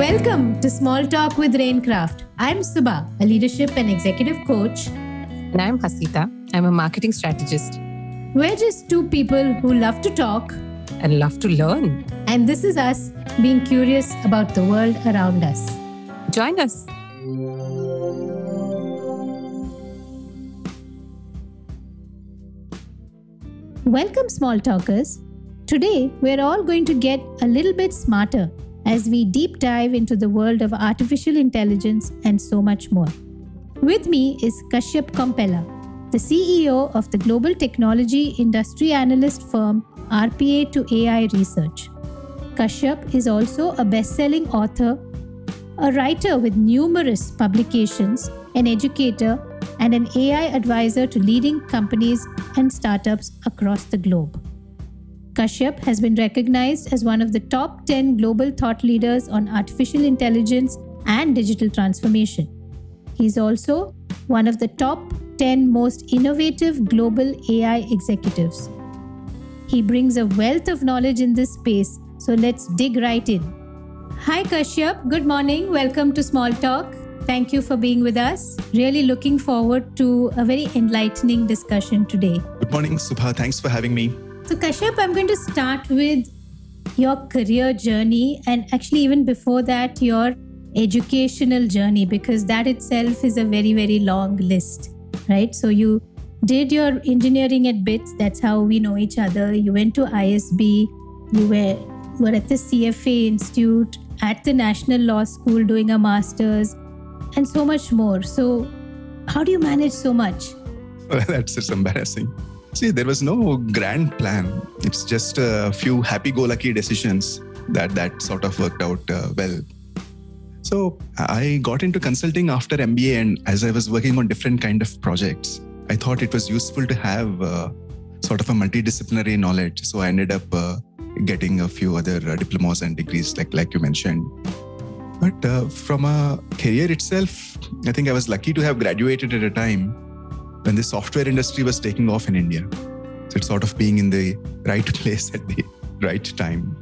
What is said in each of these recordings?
Welcome to Small Talk with Rainkraft. I'm Subha, a leadership and executive coach. And I'm Hasita. I'm a marketing strategist. We're just two people who love to talk and love to learn. And this is us being curious about the world around us. Join us. Welcome, small talkers. Today, we're all going to get a little bit smarter as we deep dive into the world of artificial intelligence and so much more. With me is Kashyap Kompella, the CEO of the global technology industry analyst firm RPA2AI Research. Kashyap is also a best selling author, a writer with numerous publications, an educator, and an AI advisor to leading companies and startups across the globe. Kashyap has been recognized as one of the top 10 global thought leaders on artificial intelligence and digital transformation. He's also one of the top 10 most innovative global AI executives. He brings a wealth of knowledge in this space, so let's dig right in. Hi, Kashyap. Good morning. Welcome to Small Talk. Thank you for being with us. Really looking forward to a very enlightening discussion today. Good morning, Subha. Thanks for having me. So, Kashyap, I'm going to start with your career journey and actually, even before that, your educational journey, because that itself is a very, very long list, right? So, you did your engineering at BITS, that's how we know each other. You went to ISB, you were, were at the CFA Institute, at the National Law School doing a master's, and so much more. So, how do you manage so much? Well, that's just embarrassing. See, there was no grand plan. It's just a few happy-go-lucky decisions that that sort of worked out uh, well. So I got into consulting after MBA, and as I was working on different kind of projects, I thought it was useful to have uh, sort of a multidisciplinary knowledge. So I ended up uh, getting a few other uh, diplomas and degrees, like like you mentioned. But uh, from a career itself, I think I was lucky to have graduated at a time when the software industry was taking off in India. So it's sort of being in the right place at the right time.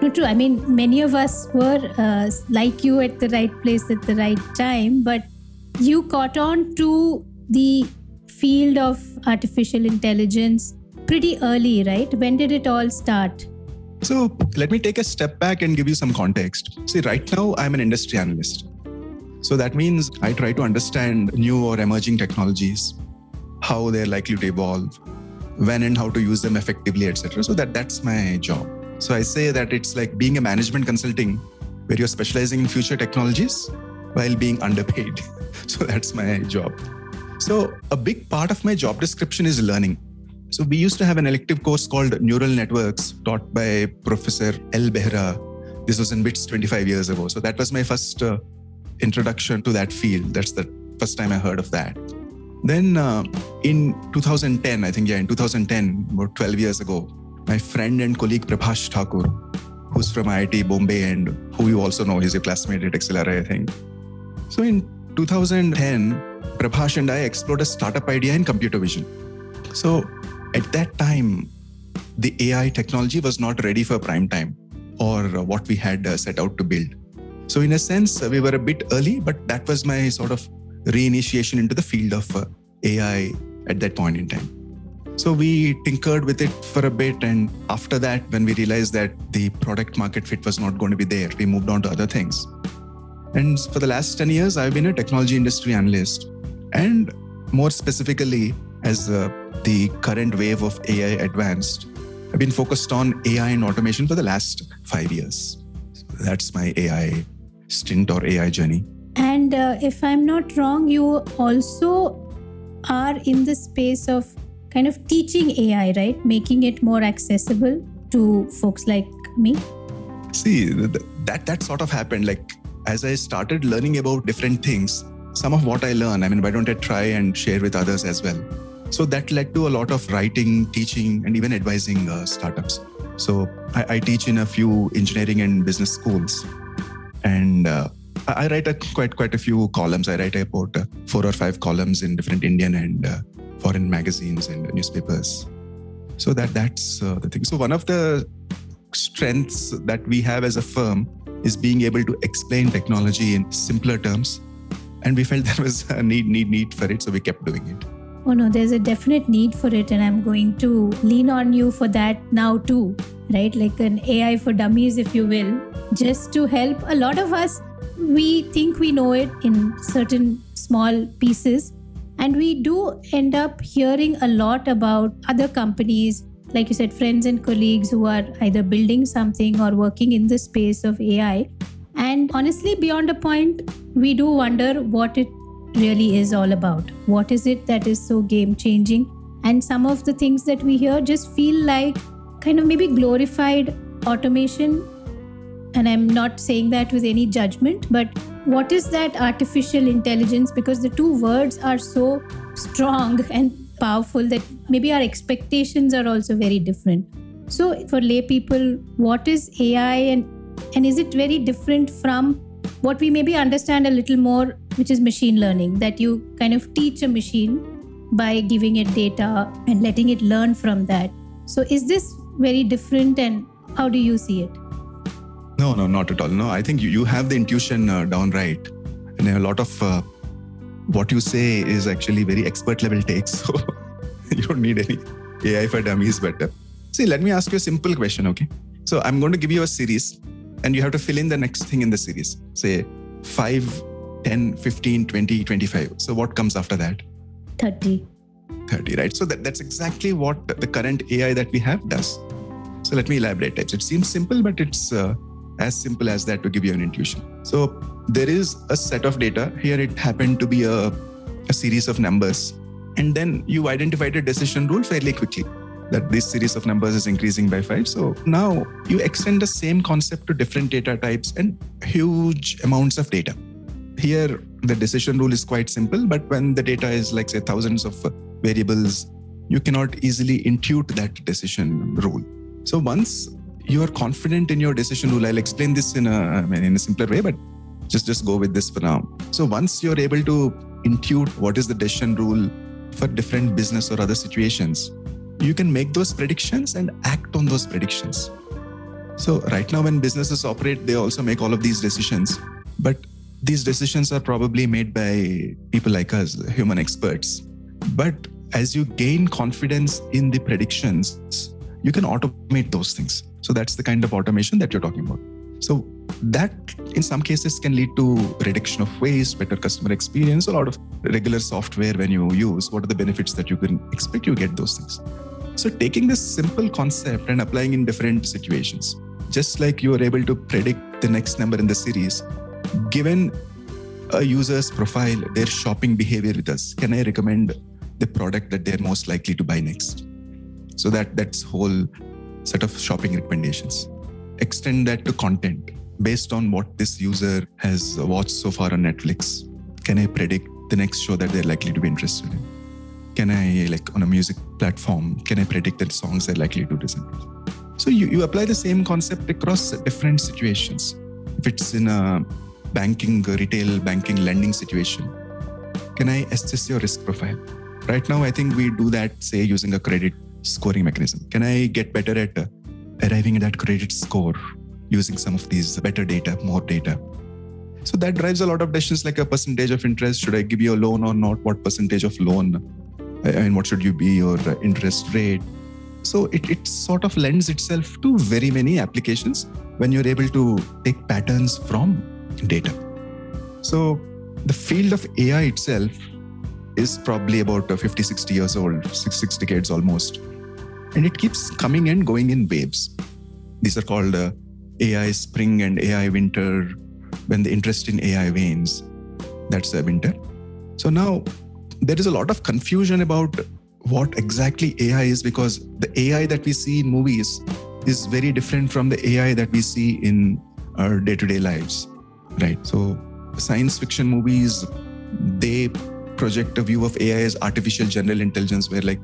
No, true. I mean, many of us were uh, like you at the right place at the right time, but you caught on to the field of artificial intelligence pretty early, right? When did it all start? So let me take a step back and give you some context. See, right now I'm an industry analyst. So that means I try to understand new or emerging technologies how they're likely to evolve, when and how to use them effectively, etc. So that that's my job. So I say that it's like being a management consulting where you're specializing in future technologies while being underpaid. So that's my job. So a big part of my job description is learning. So we used to have an elective course called Neural Networks taught by Professor L. Behera. This was in BITS 25 years ago. So that was my first uh, introduction to that field. That's the first time I heard of that. Then uh, in 2010, I think, yeah, in 2010, about 12 years ago, my friend and colleague Prabhash Thakur, who's from IIT Bombay and who you also know, he's a classmate at XLRI, I think. So in 2010, Prabhash and I explored a startup idea in computer vision. So at that time, the AI technology was not ready for prime time or what we had uh, set out to build. So in a sense, we were a bit early, but that was my sort of reinitiation into the field of uh, AI at that point in time. So we tinkered with it for a bit. And after that, when we realized that the product market fit was not going to be there, we moved on to other things. And for the last 10 years, I've been a technology industry analyst. And more specifically, as uh, the current wave of AI advanced, I've been focused on AI and automation for the last five years. That's my AI stint or AI journey. And uh, if I'm not wrong, you also are in the space of kind of teaching AI, right? Making it more accessible to folks like me. See, that that sort of happened. Like as I started learning about different things, some of what I learn, I mean, why don't I try and share with others as well? So that led to a lot of writing, teaching, and even advising uh, startups. So I, I, teach in a few engineering and business schools, and uh, I write a, quite quite a few columns. I write about uh, four or five columns in different Indian and uh, foreign magazines and newspapers. So that that's uh, the thing. So one of the strengths that we have as a firm is being able to explain technology in simpler terms. And we felt there was a need, need, need for it. So we kept doing it. Oh no, there's a definite need for it, and I'm going to lean on you for that now too, right? Like an AI for dummies, if you will, just to help a lot of us. We think we know it in certain small pieces, and we do end up hearing a lot about other companies, like you said, friends and colleagues who are either building something or working in the space of AI. And honestly, beyond a point, we do wonder what it really is all about. What is it that is so game changing? And some of the things that we hear just feel like kind of maybe glorified automation. And I'm not saying that with any judgment, but what is that artificial intelligence? Because the two words are so strong and powerful that maybe our expectations are also very different. So, for lay people, what is AI and and is it very different from what we maybe understand a little more, which is machine learning, that you kind of teach a machine by giving it data and letting it learn from that. So, is this very different and how do you see it? No, no, not at all. No, I think you, you have the intuition uh, down right. And a lot of uh, what you say is actually very expert level takes. So you don't need any AI for dummies better. See, let me ask you a simple question, okay? So I'm going to give you a series and you have to fill in the next thing in the series. Say 5, 10, 15, 20, 25. So what comes after that? 30. 30, right? So that, that's exactly what the current AI that we have does. So let me elaborate. It seems simple, but it's uh, as simple as that to give you an intuition. So there is a set of data. Here it happened to be a, a series of numbers. And then you identified a decision rule fairly quickly that this series of numbers is increasing by five. So now you extend the same concept to different data types and huge amounts of data. Here, the decision rule is quite simple, but when the data is like, say, thousands of variables, you cannot easily intuit that decision rule. So once you are confident in your decision rule, I'll explain this in a, in a simpler way, but just, just go with this for now. So once you're able to intuit what is the decision rule for different business or other situations, you can make those predictions and act on those predictions. So, right now, when businesses operate, they also make all of these decisions. But these decisions are probably made by people like us, human experts. But as you gain confidence in the predictions, you can automate those things. So, that's the kind of automation that you're talking about. So, that in some cases can lead to reduction of waste, better customer experience, a lot of regular software when you use. What are the benefits that you can expect? You get those things. So, taking this simple concept and applying in different situations, just like you are able to predict the next number in the series, given a user's profile, their shopping behavior with us, can I recommend the product that they're most likely to buy next? So that that's whole set of shopping recommendations. Extend that to content based on what this user has watched so far on Netflix. Can I predict the next show that they're likely to be interested in? Can I, like on a music platform, can I predict the songs they're likely to listen to? So you, you apply the same concept across different situations. If it's in a banking, retail banking, lending situation, can I assess your risk profile? Right now, I think we do that, say, using a credit scoring mechanism. Can I get better at uh, arriving at that credit score using some of these better data, more data? So that drives a lot of decisions like a percentage of interest. Should I give you a loan or not? What percentage of loan? I mean, what should you be your interest rate? So it, it sort of lends itself to very many applications when you're able to take patterns from data. So the field of AI itself is probably about 50, 60 years old, six, six decades almost. And it keeps coming and going in waves. These are called uh, AI spring and AI winter. When the interest in AI wanes, that's a winter. So now there is a lot of confusion about what exactly AI is because the AI that we see in movies is very different from the AI that we see in our day to day lives, right? So, science fiction movies, they project a view of AI as artificial general intelligence, where like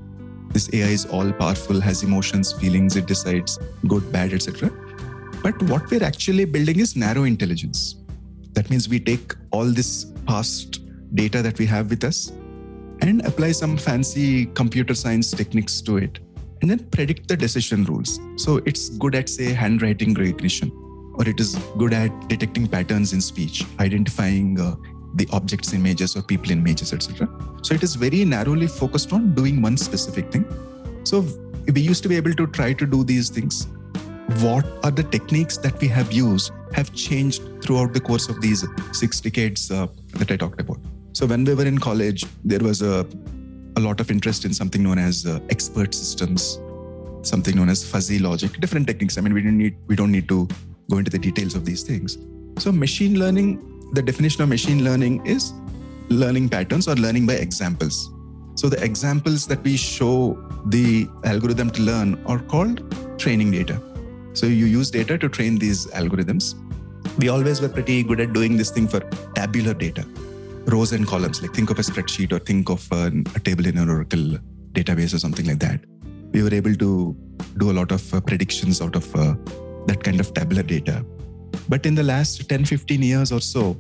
this AI is all powerful, has emotions, feelings, it decides good, bad, etc. But what we're actually building is narrow intelligence. That means we take all this past data that we have with us and apply some fancy computer science techniques to it and then predict the decision rules so it's good at say handwriting recognition or it is good at detecting patterns in speech, identifying uh, the objects in images or people in images, etc. So it is very narrowly focused on doing one specific thing. So we used to be able to try to do these things. What are the techniques that we have used have changed throughout the course of these six decades uh, that I talked about. So when we were in college, there was a, a lot of interest in something known as uh, expert systems, something known as fuzzy logic, different techniques. I mean, we didn't need we don't need to go into the details of these things. So machine learning, the definition of machine learning is learning patterns or learning by examples. So the examples that we show the algorithm to learn are called training data. So you use data to train these algorithms. We always were pretty good at doing this thing for tabular data, rows and columns. Like think of a spreadsheet or think of a, table in an Oracle database or something like that. We were able to do a lot of uh, predictions out of uh, that kind of tabular data. But in the last 10, 15 years or so,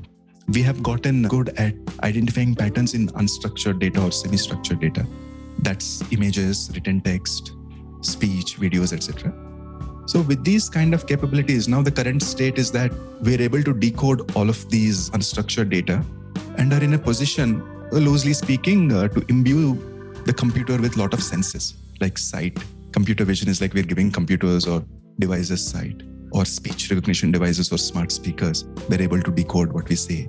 we have gotten good at identifying patterns in unstructured data or semi-structured data. That's images, written text, speech, videos, etc. So with these kind of capabilities, now the current state is that we're able to decode all of these unstructured data and are in a position, loosely speaking, uh, to imbue the computer with a lot of senses like sight. Computer vision is like we're giving computers or devices sight or speech recognition devices or smart speakers. They're able to decode what we say.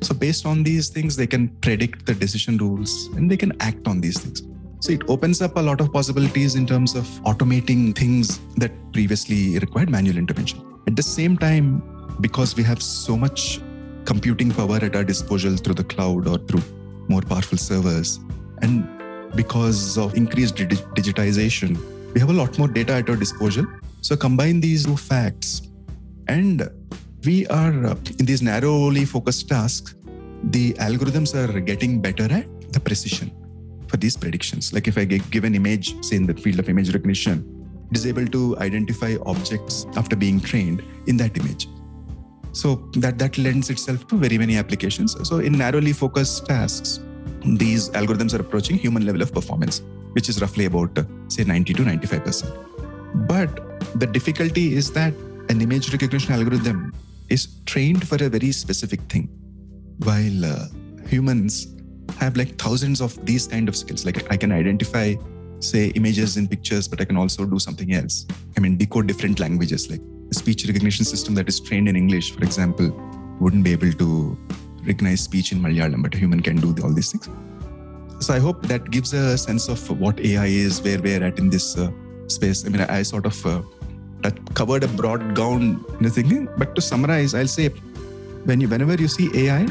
So, based on these things, they can predict the decision rules and they can act on these things. So, it opens up a lot of possibilities in terms of automating things that previously required manual intervention. At the same time, because we have so much computing power at our disposal through the cloud or through more powerful servers, and because of increased digitization, we have a lot more data at our disposal. So combine these two facts, and we are uh, in these narrowly focused tasks. The algorithms are getting better at the precision for these predictions. Like if I give an image, say in the field of image recognition, it is able to identify objects after being trained in that image. So that that lends itself to very many applications. So in narrowly focused tasks, these algorithms are approaching human level of performance which is roughly about, uh, say, 90 to 95%. But the difficulty is that an image recognition algorithm is trained for a very specific thing, while uh, humans have like thousands of these kind of skills. Like I can identify, say, images in pictures, but I can also do something else. I mean, decode different languages. Like a speech recognition system that is trained in English, for example, wouldn't be able to recognize speech in Malayalam, but a human can do all these things. So I hope that gives a sense of what AI is, where we're at in this uh, space. I mean, I, sort of uh, covered a broad gown in the thinking, but to summarize, I'll say when you, whenever you see AI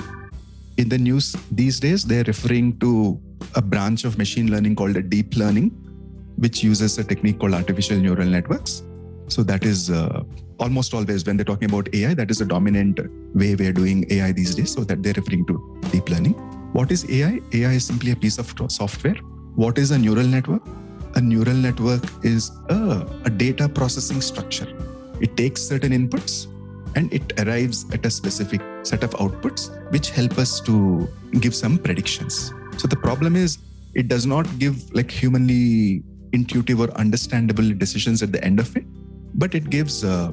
in the news these days, they're referring to a branch of machine learning called a deep learning, which uses a technique called artificial neural networks. So that is uh, almost always when they're talking about AI, that is the dominant way we're doing AI these days. So that they're referring to deep learning. What is AI? AI is simply a piece of software. What is a neural network? A neural network is a, a data processing structure. It takes certain inputs and it arrives at a specific set of outputs which help us to give some predictions. So the problem is it does not give like humanly intuitive or understandable decisions at the end of it, but it gives uh,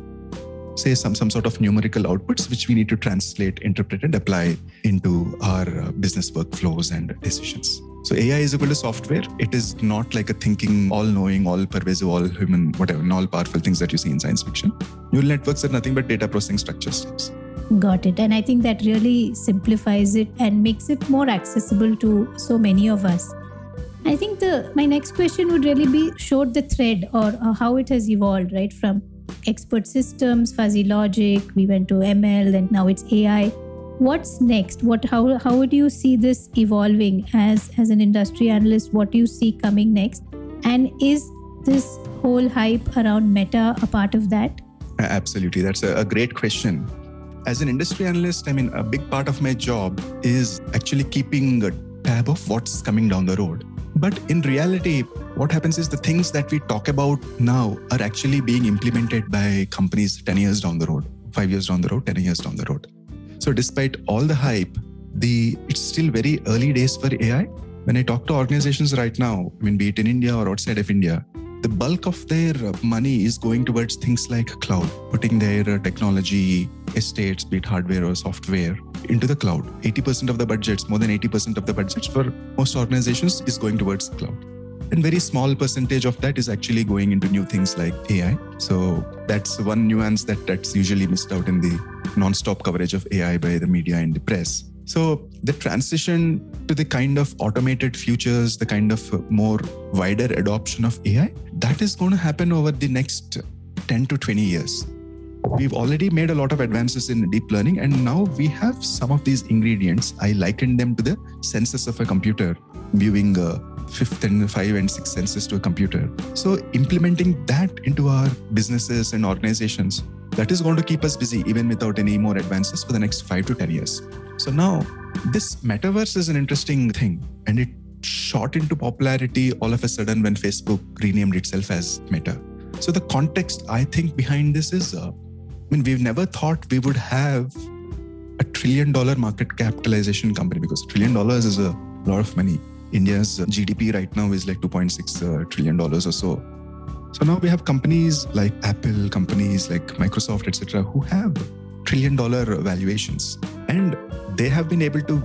say some some sort of numerical outputs which we need to translate interpret and apply into our uh, business workflows and decisions. So ai is equal to software. It is not like a thinking all knowing all pervasive all human whatever and all powerful things that you see in science fiction. Neural networks are nothing but data processing structures got it. And i think that really simplifies it and makes it more accessible to so many of us. I think the my next question would really be showed the thread or, or how it has evolved, right? From expert systems, fuzzy logic, we went to ML, and now it's AI. What's next? What how how would you see this evolving as as an industry analyst? What do you see coming next? And is this whole hype around Meta a part of that? Absolutely, that's a, a great question. As an industry analyst, I mean, a big part of my job is actually keeping a tab of what's coming down the road. But in reality, what happens is the things that we talk about now are actually being implemented by companies 10 years down the road, five years down the road, 10 years down the road. So despite all the hype, the it's still very early days for AI. When I talk to organizations right now, I mean, be it in India or outside of India, the bulk of their money is going towards things like cloud, putting their technology estates, be it hardware or software, into the cloud. 80% of the budgets, more than 80% of the budgets for most organizations is going towards cloud. And very small percentage of that is actually going into new things like AI. So that's one nuance that that's usually missed out in the non-stop coverage of AI by the media and the press. So the transition to the kind of automated futures, the kind of more wider adoption of AI, that is going to happen over the next 10 to 20 years. We've already made a lot of advances in deep learning, and now we have some of these ingredients. I liken them to the senses of a computer, viewing uh, fifth and five and sixth senses to a computer. So implementing that into our businesses and organizations, that is going to keep us busy even without any more advances for the next five to 10 years. So now this metaverse is an interesting thing and it shot into popularity all of a sudden when Facebook renamed itself as Meta. So the context I think behind this is, uh, I mean, we've never thought we would have a trillion dollar market capitalization company because a trillion dollars is a lot of money. India's GDP right now is like 2.6 uh, trillion dollars or so. So now we have companies like Apple, companies like Microsoft, etc., who have trillion dollar valuations. And they have been able to,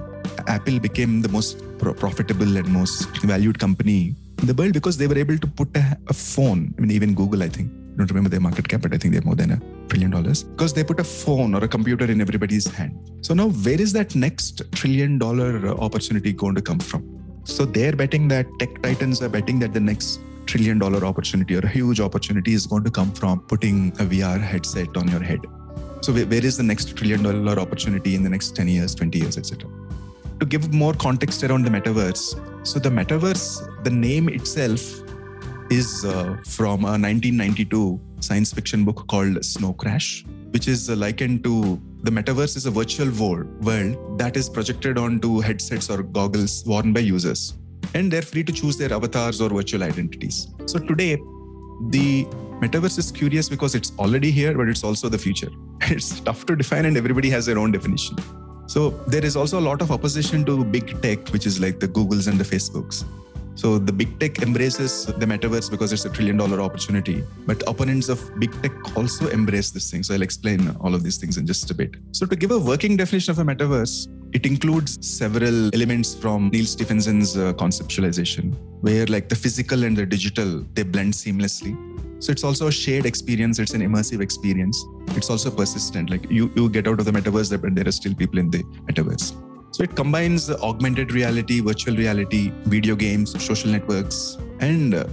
Apple became the most profitable and most valued company in the world because they were able to put a, a phone. I mean, even Google, I think, I don't remember their market cap, but I think they're more than a trillion dollars because they put a phone or a computer in everybody's hand. So now, where is that next trillion dollar opportunity going to come from? So they're betting that tech titans are betting that the next trillion dollar opportunity or a huge opportunity is going to come from putting a VR headset on your head. So where is the next trillion dollar opportunity in the next 10 years, 20 years, etc. To give more context around the metaverse, so the metaverse, the name itself is uh, from a 1992 science fiction book called Snow Crash, which is likened to the metaverse is a virtual world that is projected onto headsets or goggles worn by users. And they're free to choose their avatars or virtual identities. So today, the metaverse is curious because it's already here, but it's also the future. It's tough to define, and everybody has their own definition. So there is also a lot of opposition to big tech, which is like the Googles and the Facebooks. So the big tech embraces the metaverse because it's a trillion dollar opportunity. But opponents of big tech also embrace this thing. So I'll explain all of these things in just a bit. So to give a working definition of a metaverse, it includes several elements from Neal Stephenson's uh, conceptualization, where like the physical and the digital, they blend seamlessly. So it's also a shared experience. It's an immersive experience. It's also persistent. Like you, you get out of the metaverse, but there are still people in the metaverse. So it combines augmented reality, virtual reality, video games, social networks, and uh,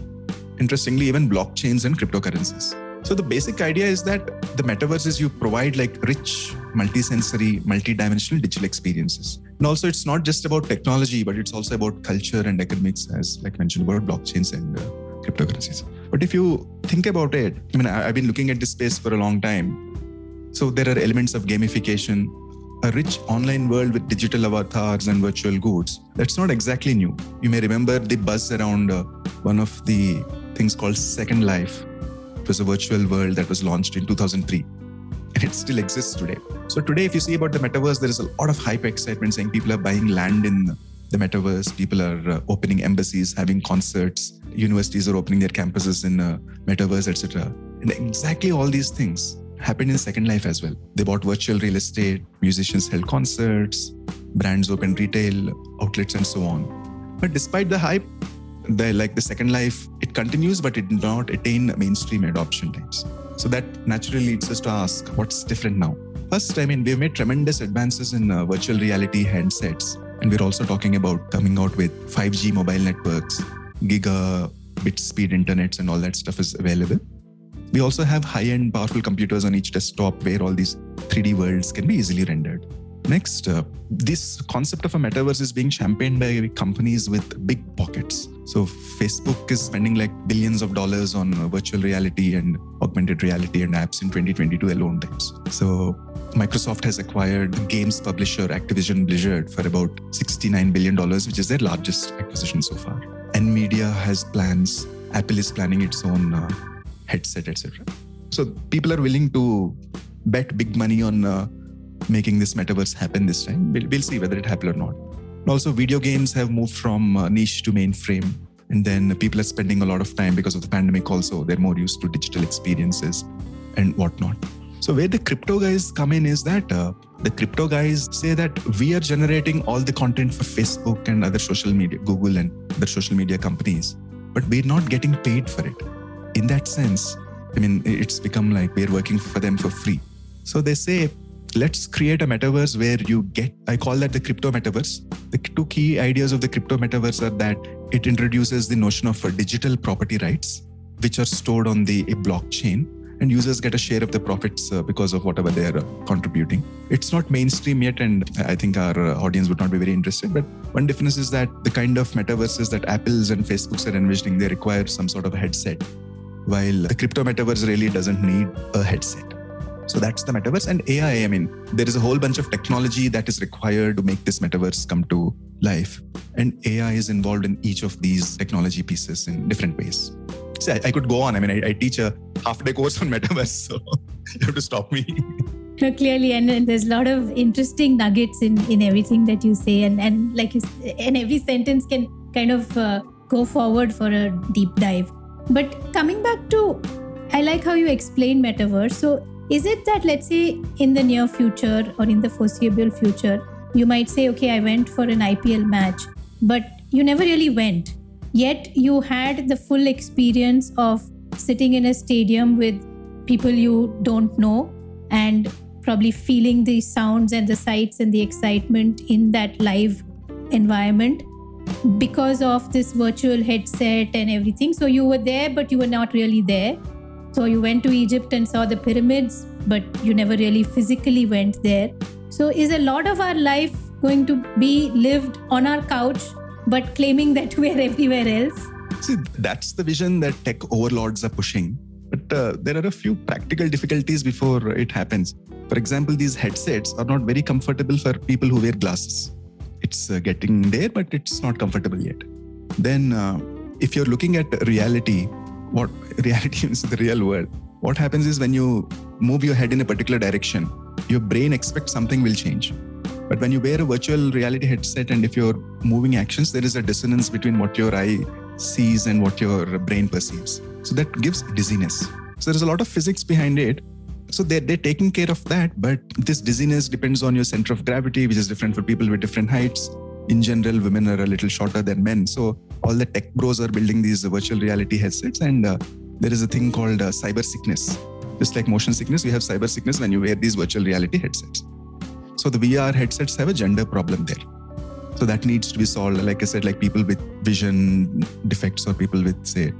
interestingly, even blockchains and cryptocurrencies. So the basic idea is that the metaverse is you provide like rich, multi-sensory, multi-dimensional digital experiences. And also it's not just about technology, but it's also about culture and academics, as like mentioned about blockchains and uh, cryptocurrencies. But if you think about it, I mean, I've been looking at this space for a long time. So there are elements of gamification, a rich online world with digital avatars and virtual goods. That's not exactly new. You may remember the buzz around uh, one of the things called Second Life. It was a virtual world that was launched in 2003 and it still exists today. So today, if you see about the metaverse, there is a lot of hype excitement saying people are buying land in the metaverse. People are uh, opening embassies, having concerts. Universities are opening their campuses in uh, metaverse, etc. And exactly all these things happened in Second Life as well. They bought virtual real estate, musicians held concerts, brands opened retail outlets, and so on. But despite the hype, the like the Second Life, it continues, but it did not attain mainstream adoption times. So that naturally leads us to ask, what's different now? First, I mean, we've made tremendous advances in uh, virtual reality handsets, and we're also talking about coming out with 5G mobile networks, gigabit speed internets, and all that stuff is available. We also have high end powerful computers on each desktop where all these 3D worlds can be easily rendered. Next, uh, this concept of a metaverse is being championed by companies with big pockets. So, Facebook is spending like billions of dollars on uh, virtual reality and augmented reality and apps in 2022 alone. So, Microsoft has acquired games publisher Activision Blizzard for about $69 billion, which is their largest acquisition so far. Nvidia has plans, Apple is planning its own uh, headset, etc. So people are willing to bet big money on uh, making this metaverse happen this time. We'll, we'll see whether it happens or not. Also, video games have moved from uh, niche to mainframe. And then people are spending a lot of time because of the pandemic also. They're more used to digital experiences and whatnot. So where the crypto guys come in is that uh, the crypto guys say that we are generating all the content for Facebook and other social media, Google and other social media companies, but we're not getting paid for it. In that sense, I mean, it's become like we're working for them for free. So they say, let's create a metaverse where you get, I call that the crypto metaverse. The two key ideas of the crypto metaverse are that it introduces the notion of uh, digital property rights, which are stored on the blockchain and users get a share of the profits uh, because of whatever they're uh, contributing. It's not mainstream yet, and I think our audience would not be very interested. But one difference is that the kind of metaverses that Apple's and Facebook's are envisioning, they require some sort of headset, while the crypto metaverse really doesn't need a headset. So that's the metaverse. And AI, I mean, there is a whole bunch of technology that is required to make this metaverse come to life. And AI is involved in each of these technology pieces in different ways. See, I, I could go on. I mean, I, I teach a half day course on metaverse, so you have to stop me. No, clearly, and, and, there's a lot of interesting nuggets in in everything that you say, and and like you, and every sentence can kind of uh, go forward for a deep dive. But coming back to, I like how you explain metaverse. So, is it that let's say in the near future or in the foreseeable future, you might say, okay, I went for an IPL match, but you never really went yet you had the full experience of sitting in a stadium with people you don't know and probably feeling the sounds and the sights and the excitement in that live environment because of this virtual headset and everything. So you were there, but you were not really there. So you went to Egypt and saw the pyramids, but you never really physically went there. So is a lot of our life going to be lived on our couch but claiming that we're everywhere else. See, that's the vision that tech overlords are pushing. But uh, there are a few practical difficulties before it happens. For example, these headsets are not very comfortable for people who wear glasses. It's uh, getting there, but it's not comfortable yet. Then, uh, if you're looking at reality, what reality is the real world, what happens is when you move your head in a particular direction, your brain expects something will change. But when you wear a virtual reality headset and if you're moving actions, there is a dissonance between what your eye sees and what your brain perceives. So that gives dizziness. So there's a lot of physics behind it. So they're, they're taking care of that. But this dizziness depends on your center of gravity, which is different for people with different heights. In general, women are a little shorter than men. So all the tech bros are building these virtual reality headsets. And uh, there is a thing called uh, cyber sickness. Just like motion sickness, we have cyber sickness when you wear these virtual reality headsets. So the VR headsets have a gender problem there. So that needs to be solved. Like I said, like people with vision defects or people with say.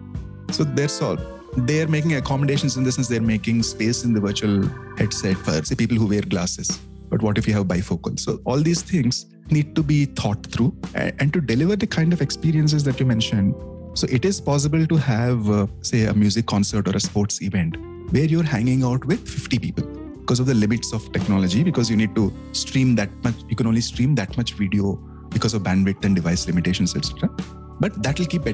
So they're solved. They're making accommodations in the sense they're making space in the virtual headset for say people who wear glasses. But what if you have bifocal? So all these things need to be thought through and to deliver the kind of experiences that you mentioned. So it is possible to have, uh, say, a music concert or a sports event where you're hanging out with 50 people because of the limits of technology because you need to stream that much you can only stream that much video because of bandwidth and device limitations etc but that will keep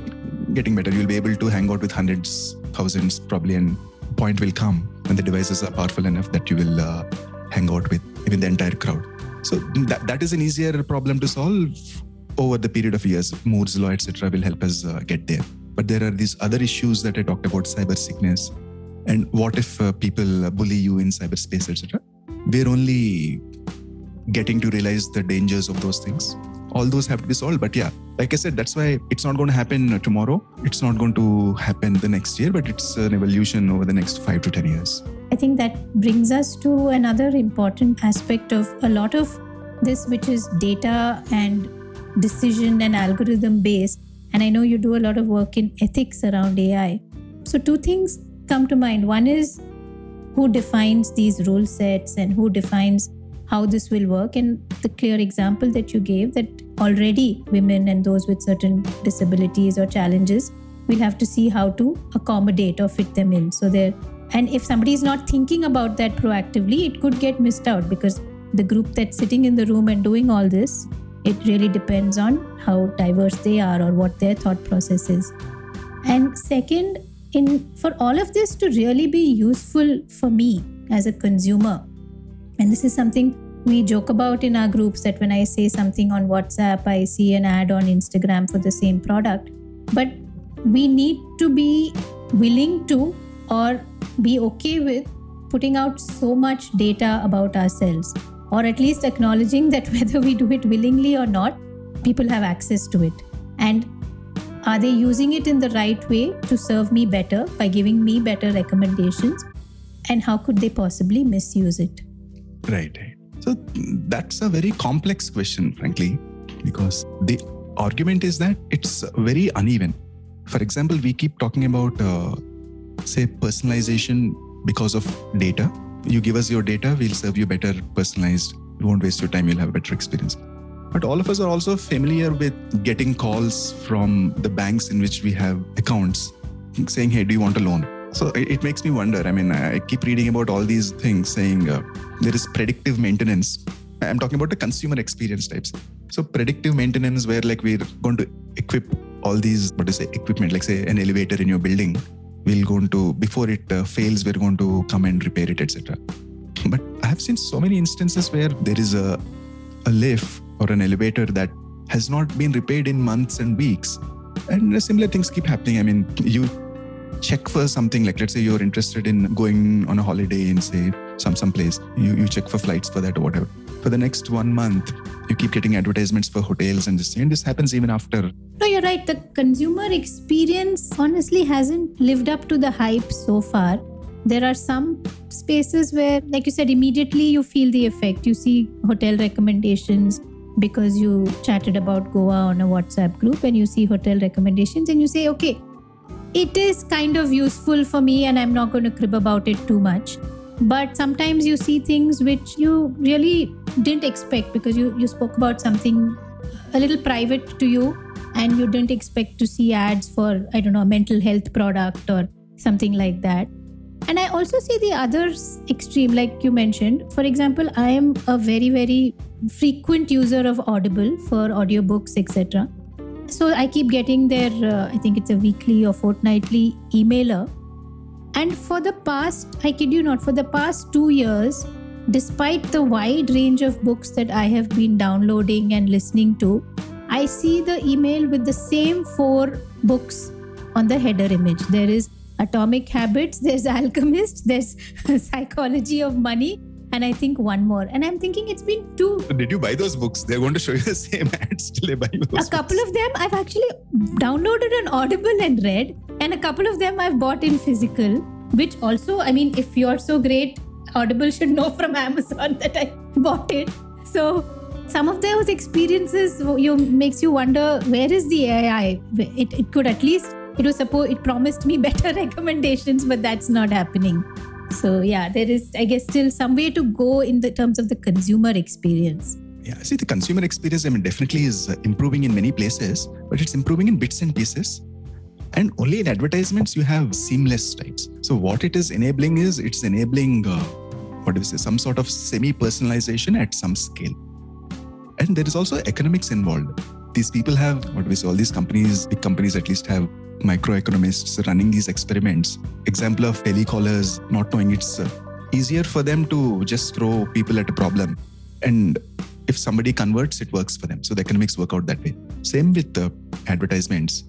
getting better. You'll be able to hang out with hundreds thousands probably and point will come when the devices are powerful enough that you will uh, hang out with even the entire crowd. So that, that is an easier problem to solve over the period of years. Moore's law etc will help us uh, get there. But there are these other issues that i talked about cyber sickness. And what if uh, people bully you in cyberspace etc we're only getting to realize the dangers of those things all those have to be solved. But yeah like i said that's why it's not going to happen tomorrow. It's not going to happen the next year but it's an evolution over the next 5 to 10 years. I think that brings us to another important aspect of a lot of this which is data and decision and algorithm based. And i know you do a lot of work in ethics around ai so two things come to mind. One is who defines these rule sets and who defines how this will work. And the clear example that you gave that already women and those with certain disabilities or challenges will have to see how to accommodate or fit them in. So there and if somebody is not thinking about that proactively, it could get missed out because the group that's sitting in the room and doing all this, it really depends on how diverse they are or what their thought process is. And second, in for all of this to really be useful for me as a consumer and this is something we joke about in our groups that when i say something on whatsapp i see an ad on instagram for the same product but we need to be willing to or be okay with putting out so much data about ourselves, or at least acknowledging that whether we do it willingly or not, people have access to it. And are they using it in the right way to serve me better by giving me better recommendations? And how could they possibly misuse it? Right. So that's a very complex question, frankly, because the argument is that it's very uneven. For example, we keep talking about, uh, say, personalization because of data. You give us your data, we'll serve you better personalized. You won't waste your time, you'll have a better experience. But all of us are also familiar with getting calls from the banks in which we have accounts saying, hey, do you want a loan? So it, makes me wonder. I mean, I keep reading about all these things saying uh, there is predictive maintenance. I'm talking about the consumer experience types. So predictive maintenance, where like we're going to equip all these, what is say, equipment, like say an elevator in your building, we're going to before it uh, fails, we're going to come and repair it, etc. But I have seen so many instances where there is a a lift or an elevator that has not been repaired in months and weeks. And similar things keep happening. I mean, you check for something like let's say you're interested in going on a holiday in say some some place you, you check for flights for that or whatever. For the next one month you keep getting advertisements for hotels and this and this happens even after. No you're right. The consumer experience honestly hasn't lived up to the hype so far. There are some spaces where like you said immediately you feel the effect. You see hotel recommendations because you chatted about Goa on a WhatsApp group and you see hotel recommendations and you say, okay, it is kind of useful for me and I'm not going to crib about it too much. But sometimes you see things which you really didn't expect because you, you spoke about something a little private to you and you didn't expect to see ads for, I don't know, a mental health product or something like that. And I also see the other extreme, like you mentioned. For example, I am a very, very frequent user of Audible for audiobooks, etc. So I keep getting their, uh, I think it's a weekly or fortnightly emailer. And for the past, I kid you not, for the past two years, despite the wide range of books that I have been downloading and listening to, I see the email with the same four books on the header image. There is Atomic Habits, there's Alchemist, there's Psychology of Money, and I think one more. And I'm thinking it's been two. Did you buy those books? They're going to show you the same ads till they buy you those. A couple of them I've actually downloaded on Audible and read, and a couple of them I've bought in physical. Which also, I mean, if you're so great, Audible should know from Amazon that I bought it. So some of those experiences you makes you wonder where is the AI? It, it could at least it was supposed it promised me better recommendations, but that's not happening. So yeah, there is, I guess, still some way to go in the terms of the consumer experience. Yeah, see, the consumer experience, I mean, definitely is improving in many places, but it's improving in bits and pieces. And only in advertisements, you have seamless types. So, what it is enabling is it's enabling, uh, what do we say, some sort of semi personalization at some scale. And there is also economics involved. These people have, what do we say, all these companies, big companies at least have microeconomists running these experiments. Example of telecallers not knowing it's uh, easier for them to just throw people at a problem. And if somebody converts, it works for them. So the economics work out that way. Same with the advertisements.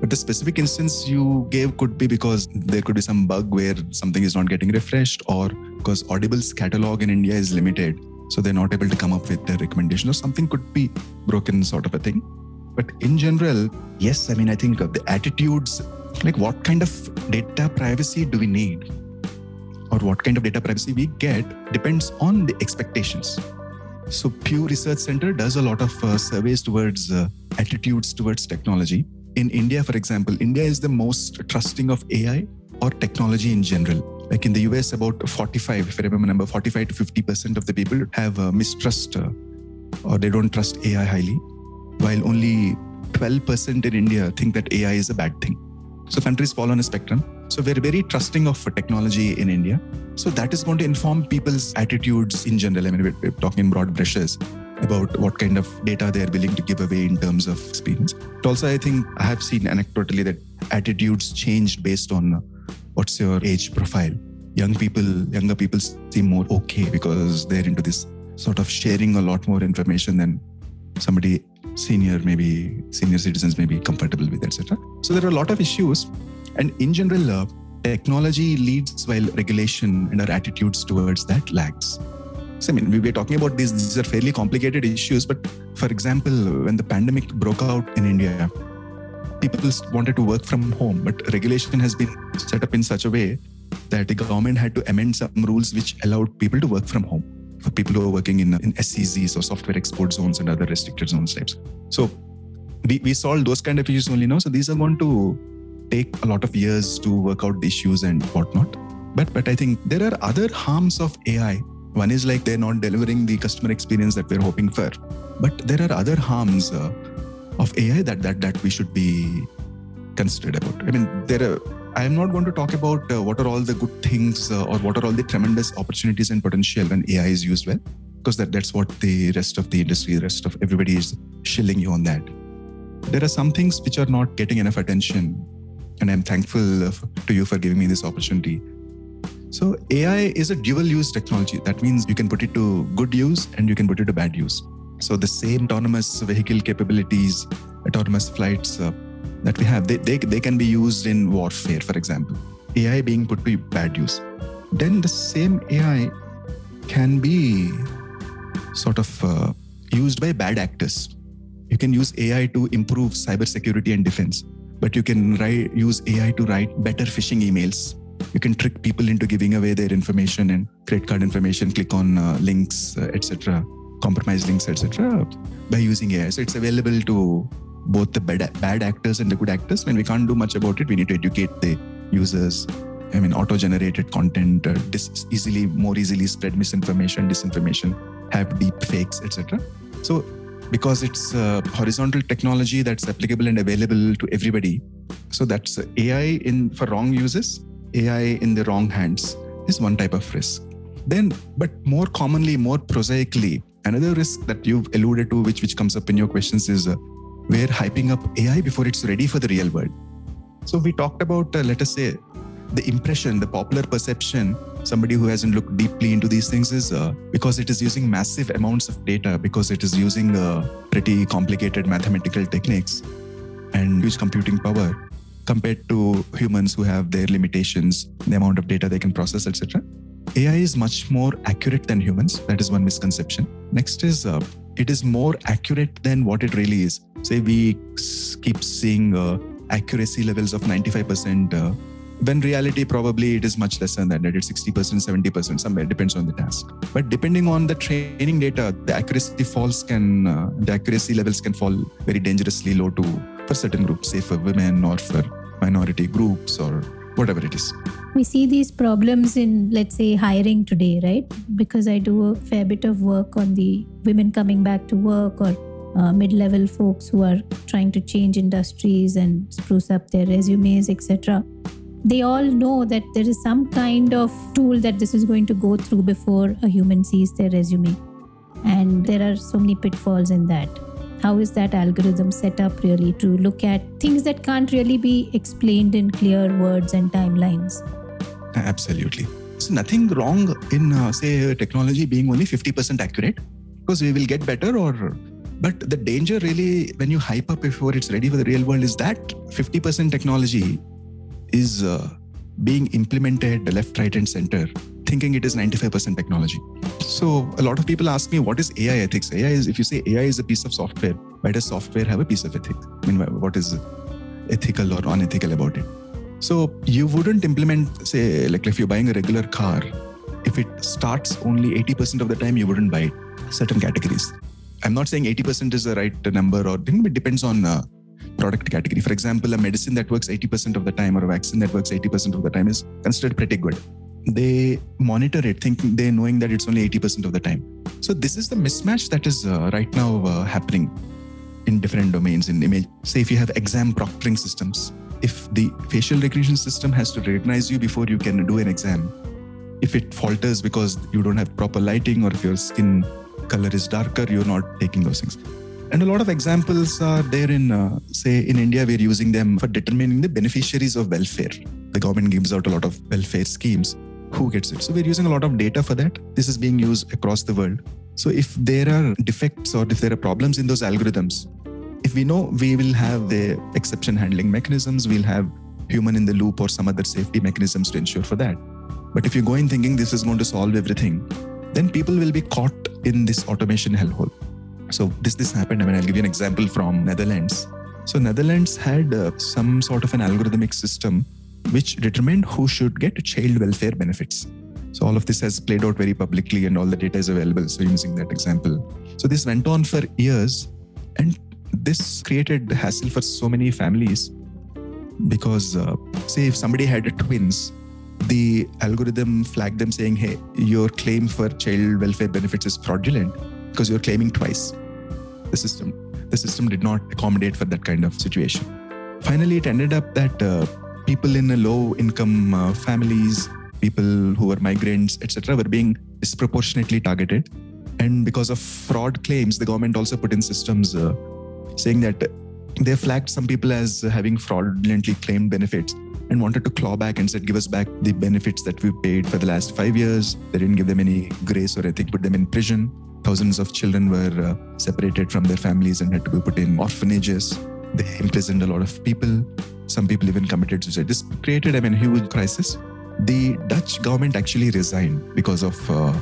But the specific instance you gave could be because there could be some bug where something is not getting refreshed, or because Audible's catalog in India is limited. So they're not able to come up with the recommendation, or something could be broken, sort of a thing. But in general, yes, I mean, I think the attitudes, like what kind of data privacy do we need? Or what kind of data privacy we get depends on the expectations. So, Pew Research Center does a lot of uh, surveys towards uh, attitudes towards technology. In India, for example, India is the most trusting of AI or technology in general. Like in the US, about 45, if I remember number, 45 to 50% of the people have uh, mistrust uh, or they don't trust AI highly while only 12% in India think that AI is a bad thing. So countries fall on a spectrum. So we're very trusting of technology in India. So that is going to inform people's attitudes in general. I mean, we're, talking in broad brushes about what kind of data they're willing to give away in terms of experience. But also, I think I have seen anecdotally that attitudes changed based on uh, what's your age profile. Young people, younger people seem more okay because they're into this sort of sharing a lot more information than somebody senior maybe senior citizens may be comfortable with etc so there are a lot of issues. And in general uh, technology leads while regulation and our attitudes towards that lags. So i mean we were talking about these these are fairly complicated issues but for example when the pandemic broke out in india people wanted to work from home but regulation has been set up in such a way that the government had to amend some rules which allowed people to work from home for people who are working in, in SEZs or software export zones and other restricted zones types. So we, we solved those kind of issues only now. So these are going to take a lot of years to work out the issues and whatnot. But but I think there are other harms of AI. One is like they're not delivering the customer experience that we're hoping for. But there are other harms uh, of AI that that that we should be considered about. I mean, there are I am not going to talk about uh, what are all the good things uh, or what are all the tremendous opportunities and potential when AI is used well, because that, that's what the rest of the industry, the rest of everybody is shilling you on that. There are some things which are not getting enough attention, and I'm thankful uh, to you for giving me this opportunity. So, AI is a dual use technology. That means you can put it to good use and you can put it to bad use. So, the same autonomous vehicle capabilities, autonomous flights, uh, that we have, they, they, they can be used in warfare, for example. AI being put to bad use. Then the same AI can be sort of uh, used by bad actors. You can use AI to improve cybersecurity and defense, but you can write, use AI to write better phishing emails. You can trick people into giving away their information and credit card information, click on uh, links, uh, etc., compromise links, etc., by using AI. So it's available to both the bad, bad actors and the good actors. When we can't do much about it, we need to educate the users. I mean, auto-generated content, uh, dis- easily, more easily spread misinformation, disinformation, have deep fakes, etc. So, because it's horizontal technology that's applicable and available to everybody, so that's AI in for wrong uses, AI in the wrong hands is one type of risk. Then, but more commonly, more prosaically, another risk that you've alluded to, which which comes up in your questions, is uh, we're hyping up AI before it's ready for the real world. So we talked about, uh, let us say, the impression, the popular perception, somebody who hasn't looked deeply into these things is uh, because it is using massive amounts of data, because it is using uh, pretty complicated mathematical techniques and huge computing power compared to humans who have their limitations, the amount of data they can process, etc. AI is much more accurate than humans. That is one misconception. Next is uh, it is more accurate than what it really is. Say we keep seeing uh, accuracy levels of 95%, uh, when reality probably it is much lesser than that. It's 60%, 70%, somewhere depends on the task. But depending on the training data, the accuracy falls can uh, the accuracy levels can fall very dangerously low to for certain groups, say for women or for minority groups or whatever it is. We see these problems in, let's say, hiring today, right? Because I do a fair bit of work on the women coming back to work or uh, mid-level folks who are trying to change industries and spruce up their resumes, etc. They all know that there is some kind of tool that this is going to go through before a human sees their resume, and there are so many pitfalls in that how is that algorithm set up really to look at things that can't really be explained in clear words and timelines? Absolutely. So nothing wrong in uh, say technology being only 50% accurate because we will get better or but the danger really when you hype up before it's ready for the real world is that 50% technology is uh, being implemented left right and center thinking it is 95% technology. So a lot of people ask me, what is AI ethics? AI is, if you say AI is a piece of software, why does software have a piece of ethics? I mean, what is ethical or unethical about it? So you wouldn't implement, say, like if you're buying a regular car, if it starts only 80% of the time, you wouldn't buy it. Certain categories. I'm not saying 80% is the right number or it depends on uh, product category. For example, a medicine that works 80% of the time or a vaccine that works 80% of the time is considered pretty good they monitor it thinking they knowing that it's only 80% of the time. So this is the mismatch that is uh, right now uh, happening in different domains. In image say if you have exam proctoring systems if the facial recognition system has to recognize you before you can do an exam if it falters because you don't have proper lighting or if your skin color is darker you're not taking those things. And a lot of examples are there in uh, say in india we're using them for determining the beneficiaries of welfare. The government gives out a lot of welfare schemes who gets it. So we're using a lot of data for that. This is being used across the world. So if there are defects or if there are problems in those algorithms, if we know we will have the exception handling mechanisms, we'll have human in the loop or some other safety mechanisms to ensure for that. But if you go in thinking this is going to solve everything, then people will be caught in this automation hellhole. So this this happened. I mean, I'll give you an example from Netherlands. So Netherlands had uh, some sort of an algorithmic system which determined who should get child welfare benefits. So all of this has played out very publicly, and all the data is available. So using that example, so this went on for years, and this created the hassle for so many families because uh, say if somebody had twins the algorithm flagged them saying hey your claim for child welfare benefits is fraudulent because you're claiming twice the system the system did not accommodate for that kind of situation finally it ended up that uh, people in low income uh, families people who were migrants etc were being disproportionately targeted and because of fraud claims the government also put in systems uh, saying that they flagged some people as having fraudulently claimed benefits and wanted to claw back and said, give us back the benefits that we paid for the last five years. They didn't give them any grace or I think put them in prison. Thousands of children were uh, separated from their families and had to be put in orphanages. They imprisoned a lot of people. Some people even committed suicide. This created, I mean, a huge crisis. The Dutch government actually resigned because of uh,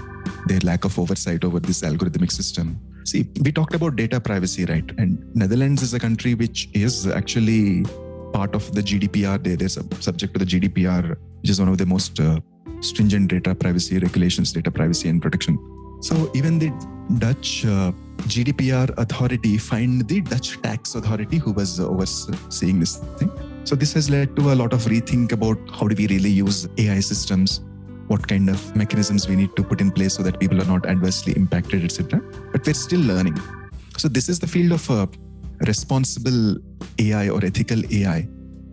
their lack of oversight over this algorithmic system. See, we talked about data privacy, right? And Netherlands is a country which is actually part of the GDPR. They, they're subject to the GDPR, which is one of the most uh, stringent data privacy regulations, data privacy and protection. So even the Dutch uh, GDPR authority fined the Dutch tax authority who was overseeing this thing. So this has led to a lot of rethink about how do we really use AI systems, what kind of mechanisms we need to put in place so that people are not adversely impacted, etc. But we're still learning. So this is the field of uh, responsible AI or ethical AI.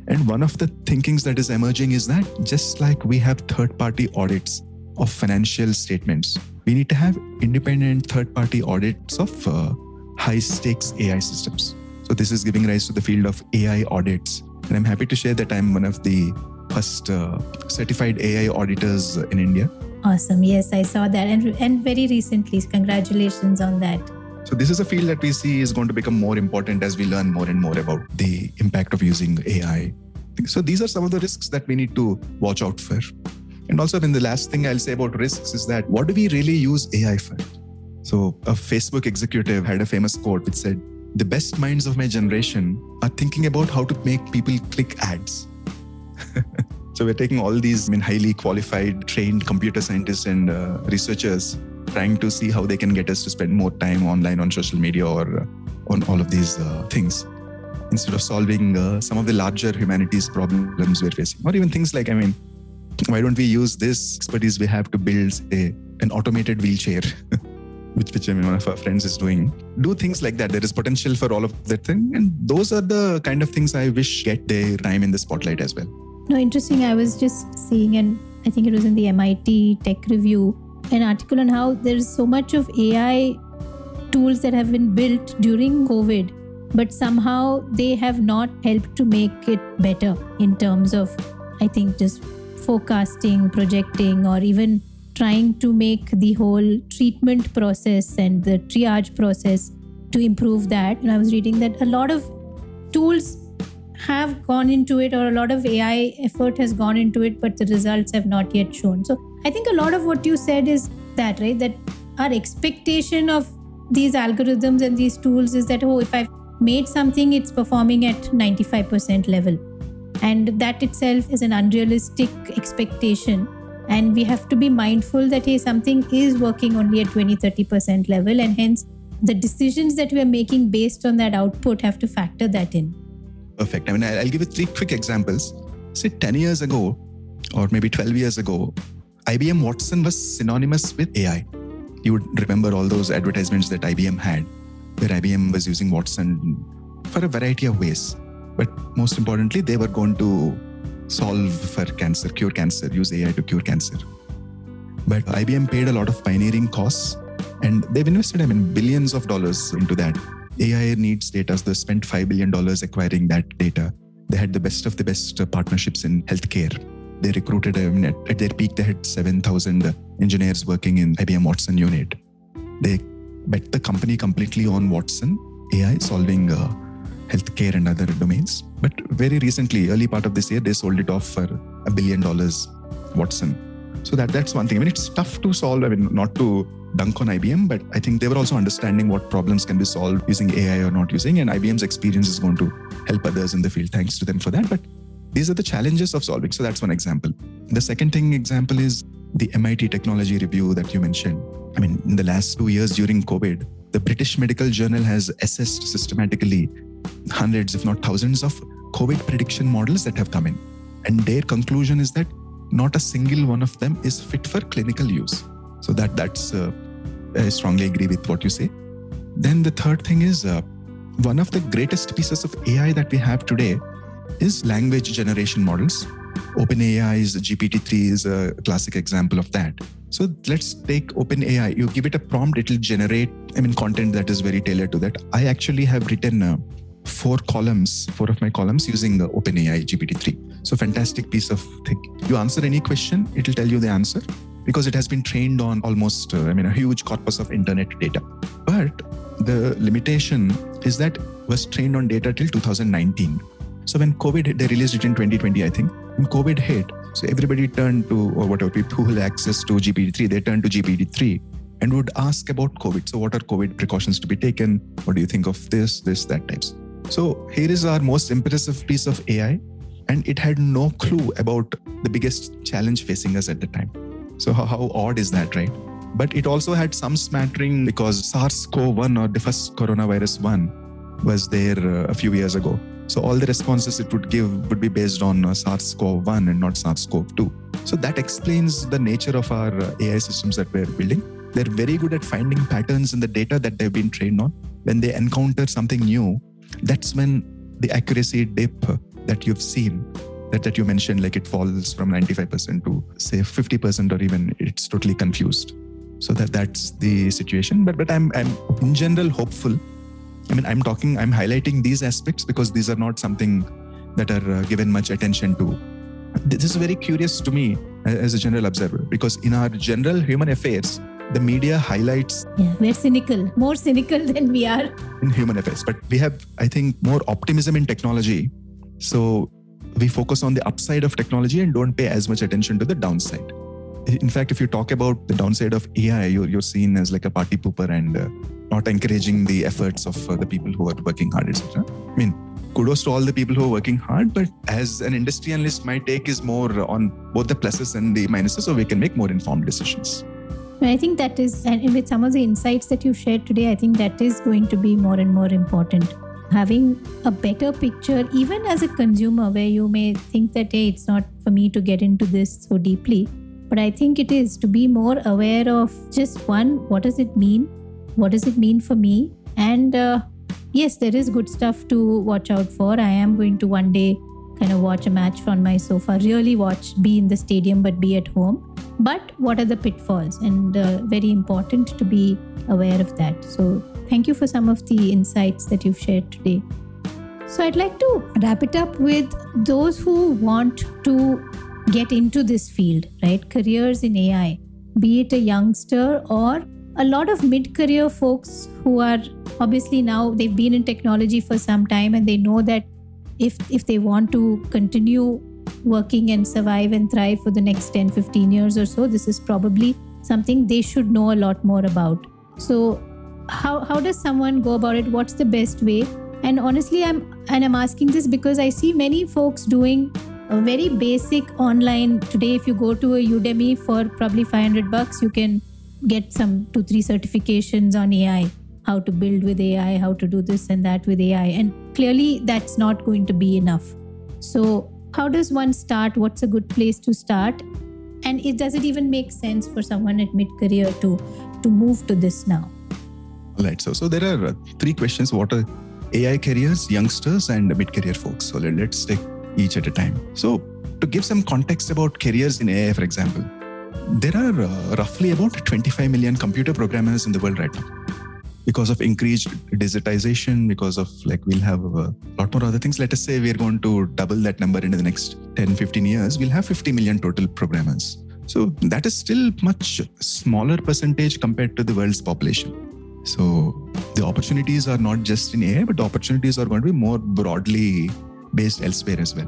And one of the thinkings that is emerging is that just like we have third party audits of financial statements, we need to have independent third party audits of uh, high stakes AI systems. So, this is giving rise to the field of AI audits. And I'm happy to share that I'm one of the first uh, certified AI auditors in India. Awesome. Yes, I saw that. And, and very recently, congratulations on that. So this is a field that we see is going to become more important as we learn more and more about the impact of using AI. So these are some of the risks that we need to watch out for. And also, then the last thing I'll say about risks is that what do we really use AI for? So a Facebook executive had a famous quote which said, "The best minds of my generation are thinking about how to make people click ads." so we're taking all these I mean, highly qualified, trained computer scientists and uh, researchers trying to see how they can get us to spend more time online on social media or uh, on all of these uh, things instead of solving uh, some of the larger humanities problems we're facing or even things like i mean why don't we use this expertise we have to build a, an automated wheelchair which, which I mean, one of our friends is doing. Do things like that. There is potential for all of that thing. And those are the kind of things I wish get their time in the spotlight as well. No, interesting. I was just seeing, and I think it was in the MIT Tech Review, an article on how there's so much of AI tools that have been built during COVID, but somehow they have not helped to make it better in terms of, I think, just forecasting, projecting, or even trying to make the whole treatment process and the triage process to improve that. And I was reading that a lot of tools have gone into it, or a lot of AI effort has gone into it, but the results have not yet shown. So I think a lot of what you said is that, right? That our expectation of these algorithms and these tools is that, oh, if I've made something, it's performing at 95% level. And that itself is an unrealistic expectation. And we have to be mindful that, hey, something is working only at 20, 30% level. And hence, the decisions that we are making based on that output have to factor that in. Perfect. I mean, I'll give you three quick examples. Say 10 years ago, or maybe 12 years ago, IBM Watson was synonymous with AI. You would remember all those advertisements that IBM had, where IBM was using Watson for a variety of ways. But most importantly, they were going to solve for cancer, cure cancer, use AI to cure cancer. But IBM paid a lot of pioneering costs and they've invested, I mean, billions of dollars into that. AI needs data, so they spent $5 billion acquiring that data. They had the best of the best partnerships in healthcare they recruited, I mean, at, at their peak, they had 7,000 engineers working in IBM Watson unit. They bet the company completely on Watson AI solving uh, healthcare and other domains. But very recently, early part of this year, they sold it off for a billion dollars, Watson. So that that's one thing. I mean, it's tough to solve. I mean, not to dunk on IBM, but I think they were also understanding what problems can be solved using AI or not using. And IBM's experience is going to help others in the field. Thanks to them for that. But these are the challenges of solving. So that's one example. The second thing example is the MIT Technology Review that you mentioned. I mean, in the last two years during COVID, the British Medical Journal has assessed systematically hundreds, if not thousands, of COVID prediction models that have come in. And their conclusion is that not a single one of them is fit for clinical use. So that that's uh, I strongly agree with what you say. Then the third thing is uh, one of the greatest pieces of AI that we have today is language generation models. OpenAI's GPT-3 is a classic example of that. So let's take OpenAI. You give it a prompt, it will generate, I mean, content that is very tailored to that. I actually have written uh, four columns, four of my columns using the OpenAI GPT-3. So fantastic piece of thing. You answer any question, it will tell you the answer because it has been trained on almost, uh, I mean, a huge corpus of internet data. But the limitation is that was trained on data till 2019. So when COVID hit, they released it in 2020, I think. When COVID hit, so everybody turned to, or whatever people who had access to GPT-3, they turned to GPT-3 and would ask about COVID. So what are COVID precautions to be taken? What do you think of this, this, that types? So here is our most impressive piece of AI, and it had no clue about the biggest challenge facing us at the time. So how, how odd is that, right? But it also had some smattering because SARS-CoV-1 or the first coronavirus one was there uh, a few years ago. So all the responses it would give would be based on uh, SARS-CoV-1 and not SARS-CoV-2. So that explains the nature of our uh, AI systems that we're building. They're very good at finding patterns in the data that they've been trained on. When they encounter something new, that's when the accuracy dip that you've seen that, that you mentioned like it falls from 95% to say 50% or even it's totally confused. So that that's the situation. But but i'm i'm in general hopeful. I mean i'm talking i'm highlighting these aspects because these are not something that are uh, given much attention to. This is very curious to me as a general observer because in our general human affairs the media highlights yeah we're cynical more cynical than we are. in human affairs but we have i think more optimism in technology. So we focus on the upside of technology and don't pay as much attention to the downside. In fact if you talk about the downside of ai you're, you're seen as like a party pooper and uh, not encouraging the efforts of uh, the people who are working hard etc i mean kudos to all the people who are working hard but as an industry analyst my take is more on both the pluses and the minuses so we can make more informed decisions I think that is, and with some of the insights that you shared today, I think that is going to be more and more important. Having a better picture, even as a consumer, where you may think that, hey, it's not for me to get into this so deeply. But I think it is to be more aware of just one, what does it mean? What does it mean for me? And uh, yes, there is good stuff to watch out for. I am going to one day kind of watch a match from my sofa, really watch, be in the stadium, but be at home. But what are the pitfalls? And uh, very important to be aware of that. So thank you for some of the insights that you've shared today. So i'd like to wrap it up with those who want to get into this field right? Careers in ai be it a youngster or a lot of mid-career folks who are obviously now they've been in technology for some time and they know that if if they want to continue working and survive and thrive for the next 10 15 years or so this is probably something they should know a lot more about. So how, how does someone go about it? What's the best way? And honestly i'm and i'm asking this because i see many folks doing a very basic online. Today if you go to a udemy for probably 500 bucks you can get some two three certifications on ai how to build with ai how to do this and that with ai and clearly that's not going to be enough. So how does one start? What's a good place to start? And it does it even make sense for someone at mid career to to move to this now? All right. so so there are uh, three questions. What are ai careers youngsters and mid career folks? So let, let's take each at a time. So to give some context about careers in ai for example there are uh, roughly about 25 million computer programmers in the world right now because of increased digitization, because of like we'll have a lot more other things. Let us say we're going to double that number in the next 10, 15 years, we'll have 50 million total programmers. So that is still much smaller percentage compared to the world's population. So the opportunities are not just in AI, but the opportunities are going to be more broadly based elsewhere as well.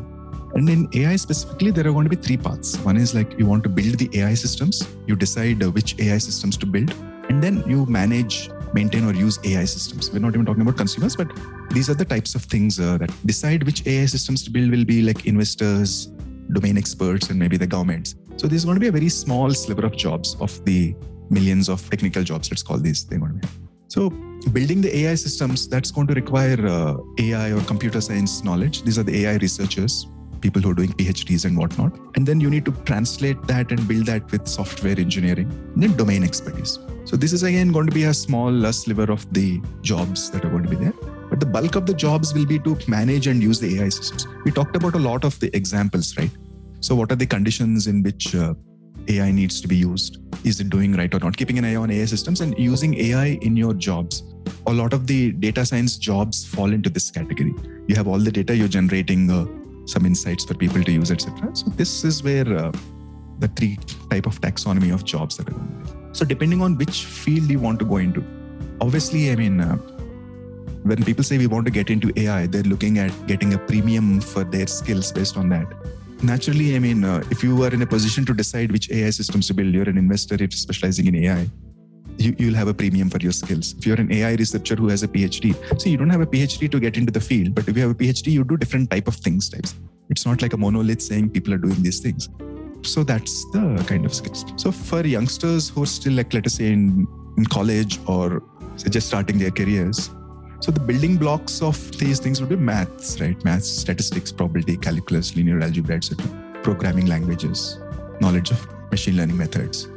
And in AI specifically, there are going to be three paths. One is like you want to build the AI systems, you decide which AI systems to build, and then you manage, maintain, or use AI systems. We're not even talking about consumers, but these are the types of things uh, that decide which AI systems to build will be like investors, domain experts, and maybe the governments. So there's going to be a very small sliver of jobs of the millions of technical jobs, let's call these. They're going to be. So building the AI systems, that's going to require uh, AI or computer science knowledge. These are the AI researchers, people who are doing PhDs and whatnot. And then you need to translate that and build that with software engineering and then domain expertise. So this is again going to be a small sliver of the jobs that are going to be there. But the bulk of the jobs will be to manage and use the AI systems. We talked about a lot of the examples, right? So what are the conditions in which uh, AI needs to be used? Is it doing right or not? Keeping an eye on AI systems and using AI in your jobs. A lot of the data science jobs fall into this category. You have all the data, you're generating uh, some insights for people to use, etc. So this is where uh, the three type of taxonomy of jobs that are going to be. So depending on which field you want to go into, obviously, I mean, uh, when people say we want to get into AI, they're looking at getting a premium for their skills based on that naturally, I mean, uh, if you are in a position to decide which AI systems to build, you're an investor if specializing in AI, you, you'll have a premium for your skills. If you're an AI researcher who has a PhD, so you don't have a PhD to get into the field, but if you have a PhD, you do different type of things types. It's not like a monolith saying people are doing these things. So that's the kind of skills. So for youngsters who are still like, let us say in, in college or say just starting their careers, so the building blocks of these things would be maths, right? Maths, statistics, probability, calculus, linear algebra, etc. Programming languages, knowledge of machine learning methods.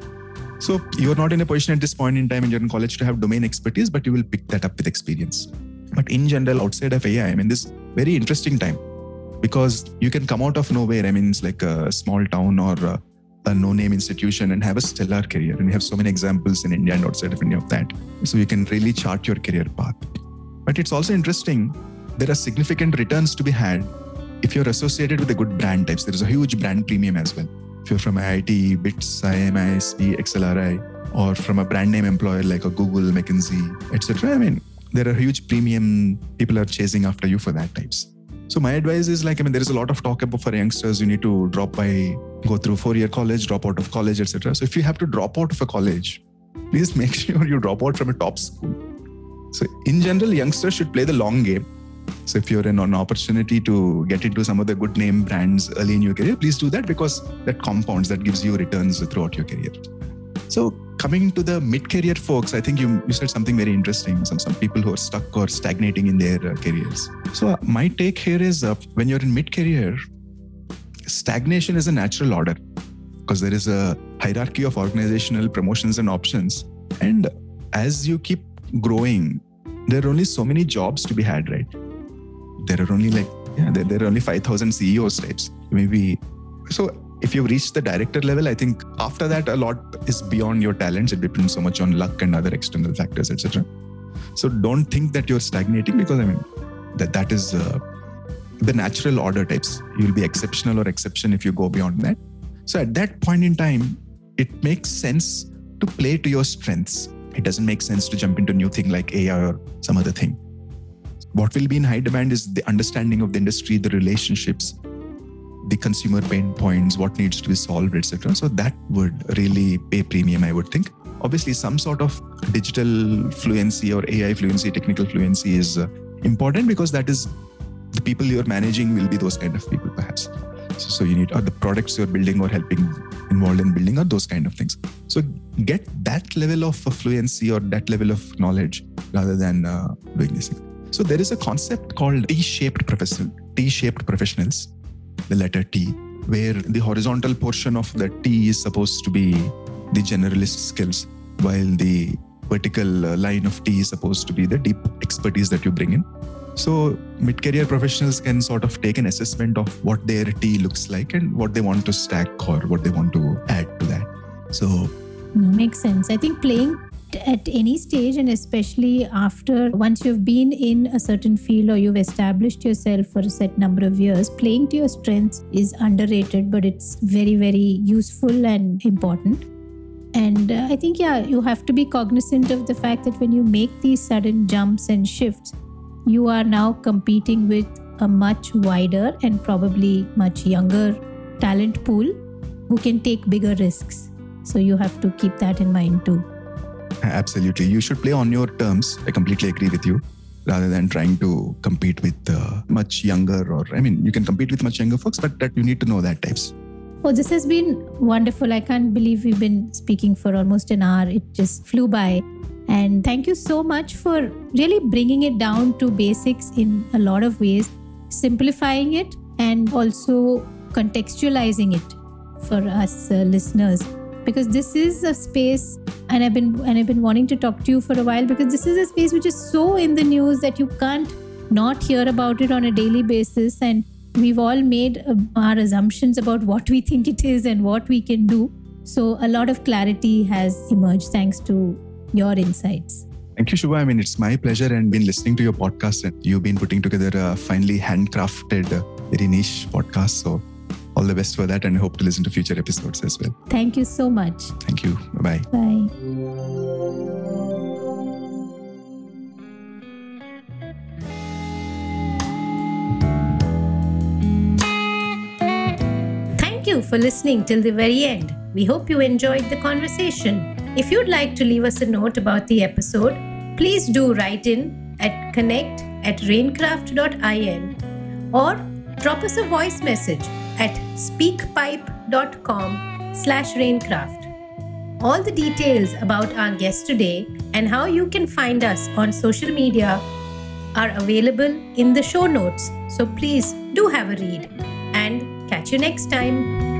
So you're not in a position at this point in time and you're in college to have domain expertise, but you will pick that up with experience. But in general, outside of AI, I mean, this very interesting time because you can come out of nowhere. I mean, it's like a small town or a, a no-name institution and have a stellar career. And we have so many examples in India and outside of India of that. So you can really chart your career path. But it's also interesting, there are significant returns to be had if you're associated with a good brand types. There is a huge brand premium as well. If you're from IIT, BITS, IMISP, XLRI, or from a brand name employer like a Google, McKinsey, etc. I mean, there are huge premium people are chasing after you for that types. So my advice is like, I mean, there is a lot of talk about for youngsters. You need to drop by, go through four-year college, drop out of college, etc. So if you have to drop out of a college, please make sure you drop out from a top school so, in general, youngsters should play the long game. So, if you're in an opportunity to get into some of the good name brands early in your career, please do that because that compounds, that gives you returns throughout your career. So, coming to the mid-career folks, I think you, you said something very interesting. Some some people who are stuck or stagnating in their uh, careers. So, uh, my take here is uh, when you're in mid-career, stagnation is a natural order because there is a hierarchy of organizational promotions and options. And as you keep growing, there are only so many jobs to be had, right? There are only like, yeah, there, there are only 5,000 CEOs types. Maybe. So if you've reached the director level, I think after that, a lot is beyond your talents. It depends so much on luck and other external factors, etc. So don't think that you're stagnating because I mean, that that is uh, the natural order types. You'll be exceptional or exception if you go beyond that. So at that point in time, it makes sense to play to your strengths it doesn't make sense to jump into new thing like AI or some other thing. What will be in high demand is the understanding of the industry, the relationships, the consumer pain points, what needs to be solved, etc. So that would really pay premium, I would think. Obviously, some sort of digital fluency or AI fluency, technical fluency is uh, important because that is the people you're managing will be those kind of people, perhaps. So, so you need, or the products you're building or helping involved in building, or those kind of things. So get that level of fluency or that level of knowledge rather than uh, doing this. So there is a concept called T-shaped professional, T-shaped professionals, the letter T, where the horizontal portion of the T is supposed to be the generalist skills, while the vertical uh, line of T is supposed to be the deep expertise that you bring in. So mid-career professionals can sort of take an assessment of what their T looks like and what they want to stack or what they want to add to that. So no, makes sense. I think playing at any stage and especially after once you've been in a certain field or you've established yourself for a set number of years playing to your strengths is underrated but it's very very useful and important And uh, I think, yeah, you have to be cognizant of the fact that when you make these sudden jumps and shifts, you are now competing with a much wider and probably much younger talent pool who can take bigger risks. So you have to keep that in mind too. Absolutely. You should play on your terms. I completely agree with you. Rather than trying to compete with uh, much younger, or I mean, you can compete with much younger folks, but that you need to know that types. Oh, this has been wonderful. I can't believe we've been speaking for almost an hour. It just flew by. And thank you so much for really bringing it down to basics in a lot of ways, simplifying it, and also contextualizing it for us uh, listeners because this is a space and I've been and I've been wanting to talk to you for a while because this is a space which is so in the news that you can't not hear about it on a daily basis and we've all made uh, our assumptions about what we think it is and what we can do so a lot of clarity has emerged thanks to your insights Thank you, Subha. I mean, it's my pleasure and been listening to your podcast and you've been putting together a finely handcrafted, uh, very niche podcast. So all the best for that and hope to listen to future episodes as well. Thank you so much. Thank you. Bye-bye. Bye. Thank you for listening till the very end. We hope you enjoyed the conversation. If you'd like to leave us a note about the episode, please do write in at connect at rainkraft.in or drop us a voice message at speakpipe.com slash rainkraft. All the details about our guest today and how you can find us on social media are available in the show notes. So please do have a read and catch you next time.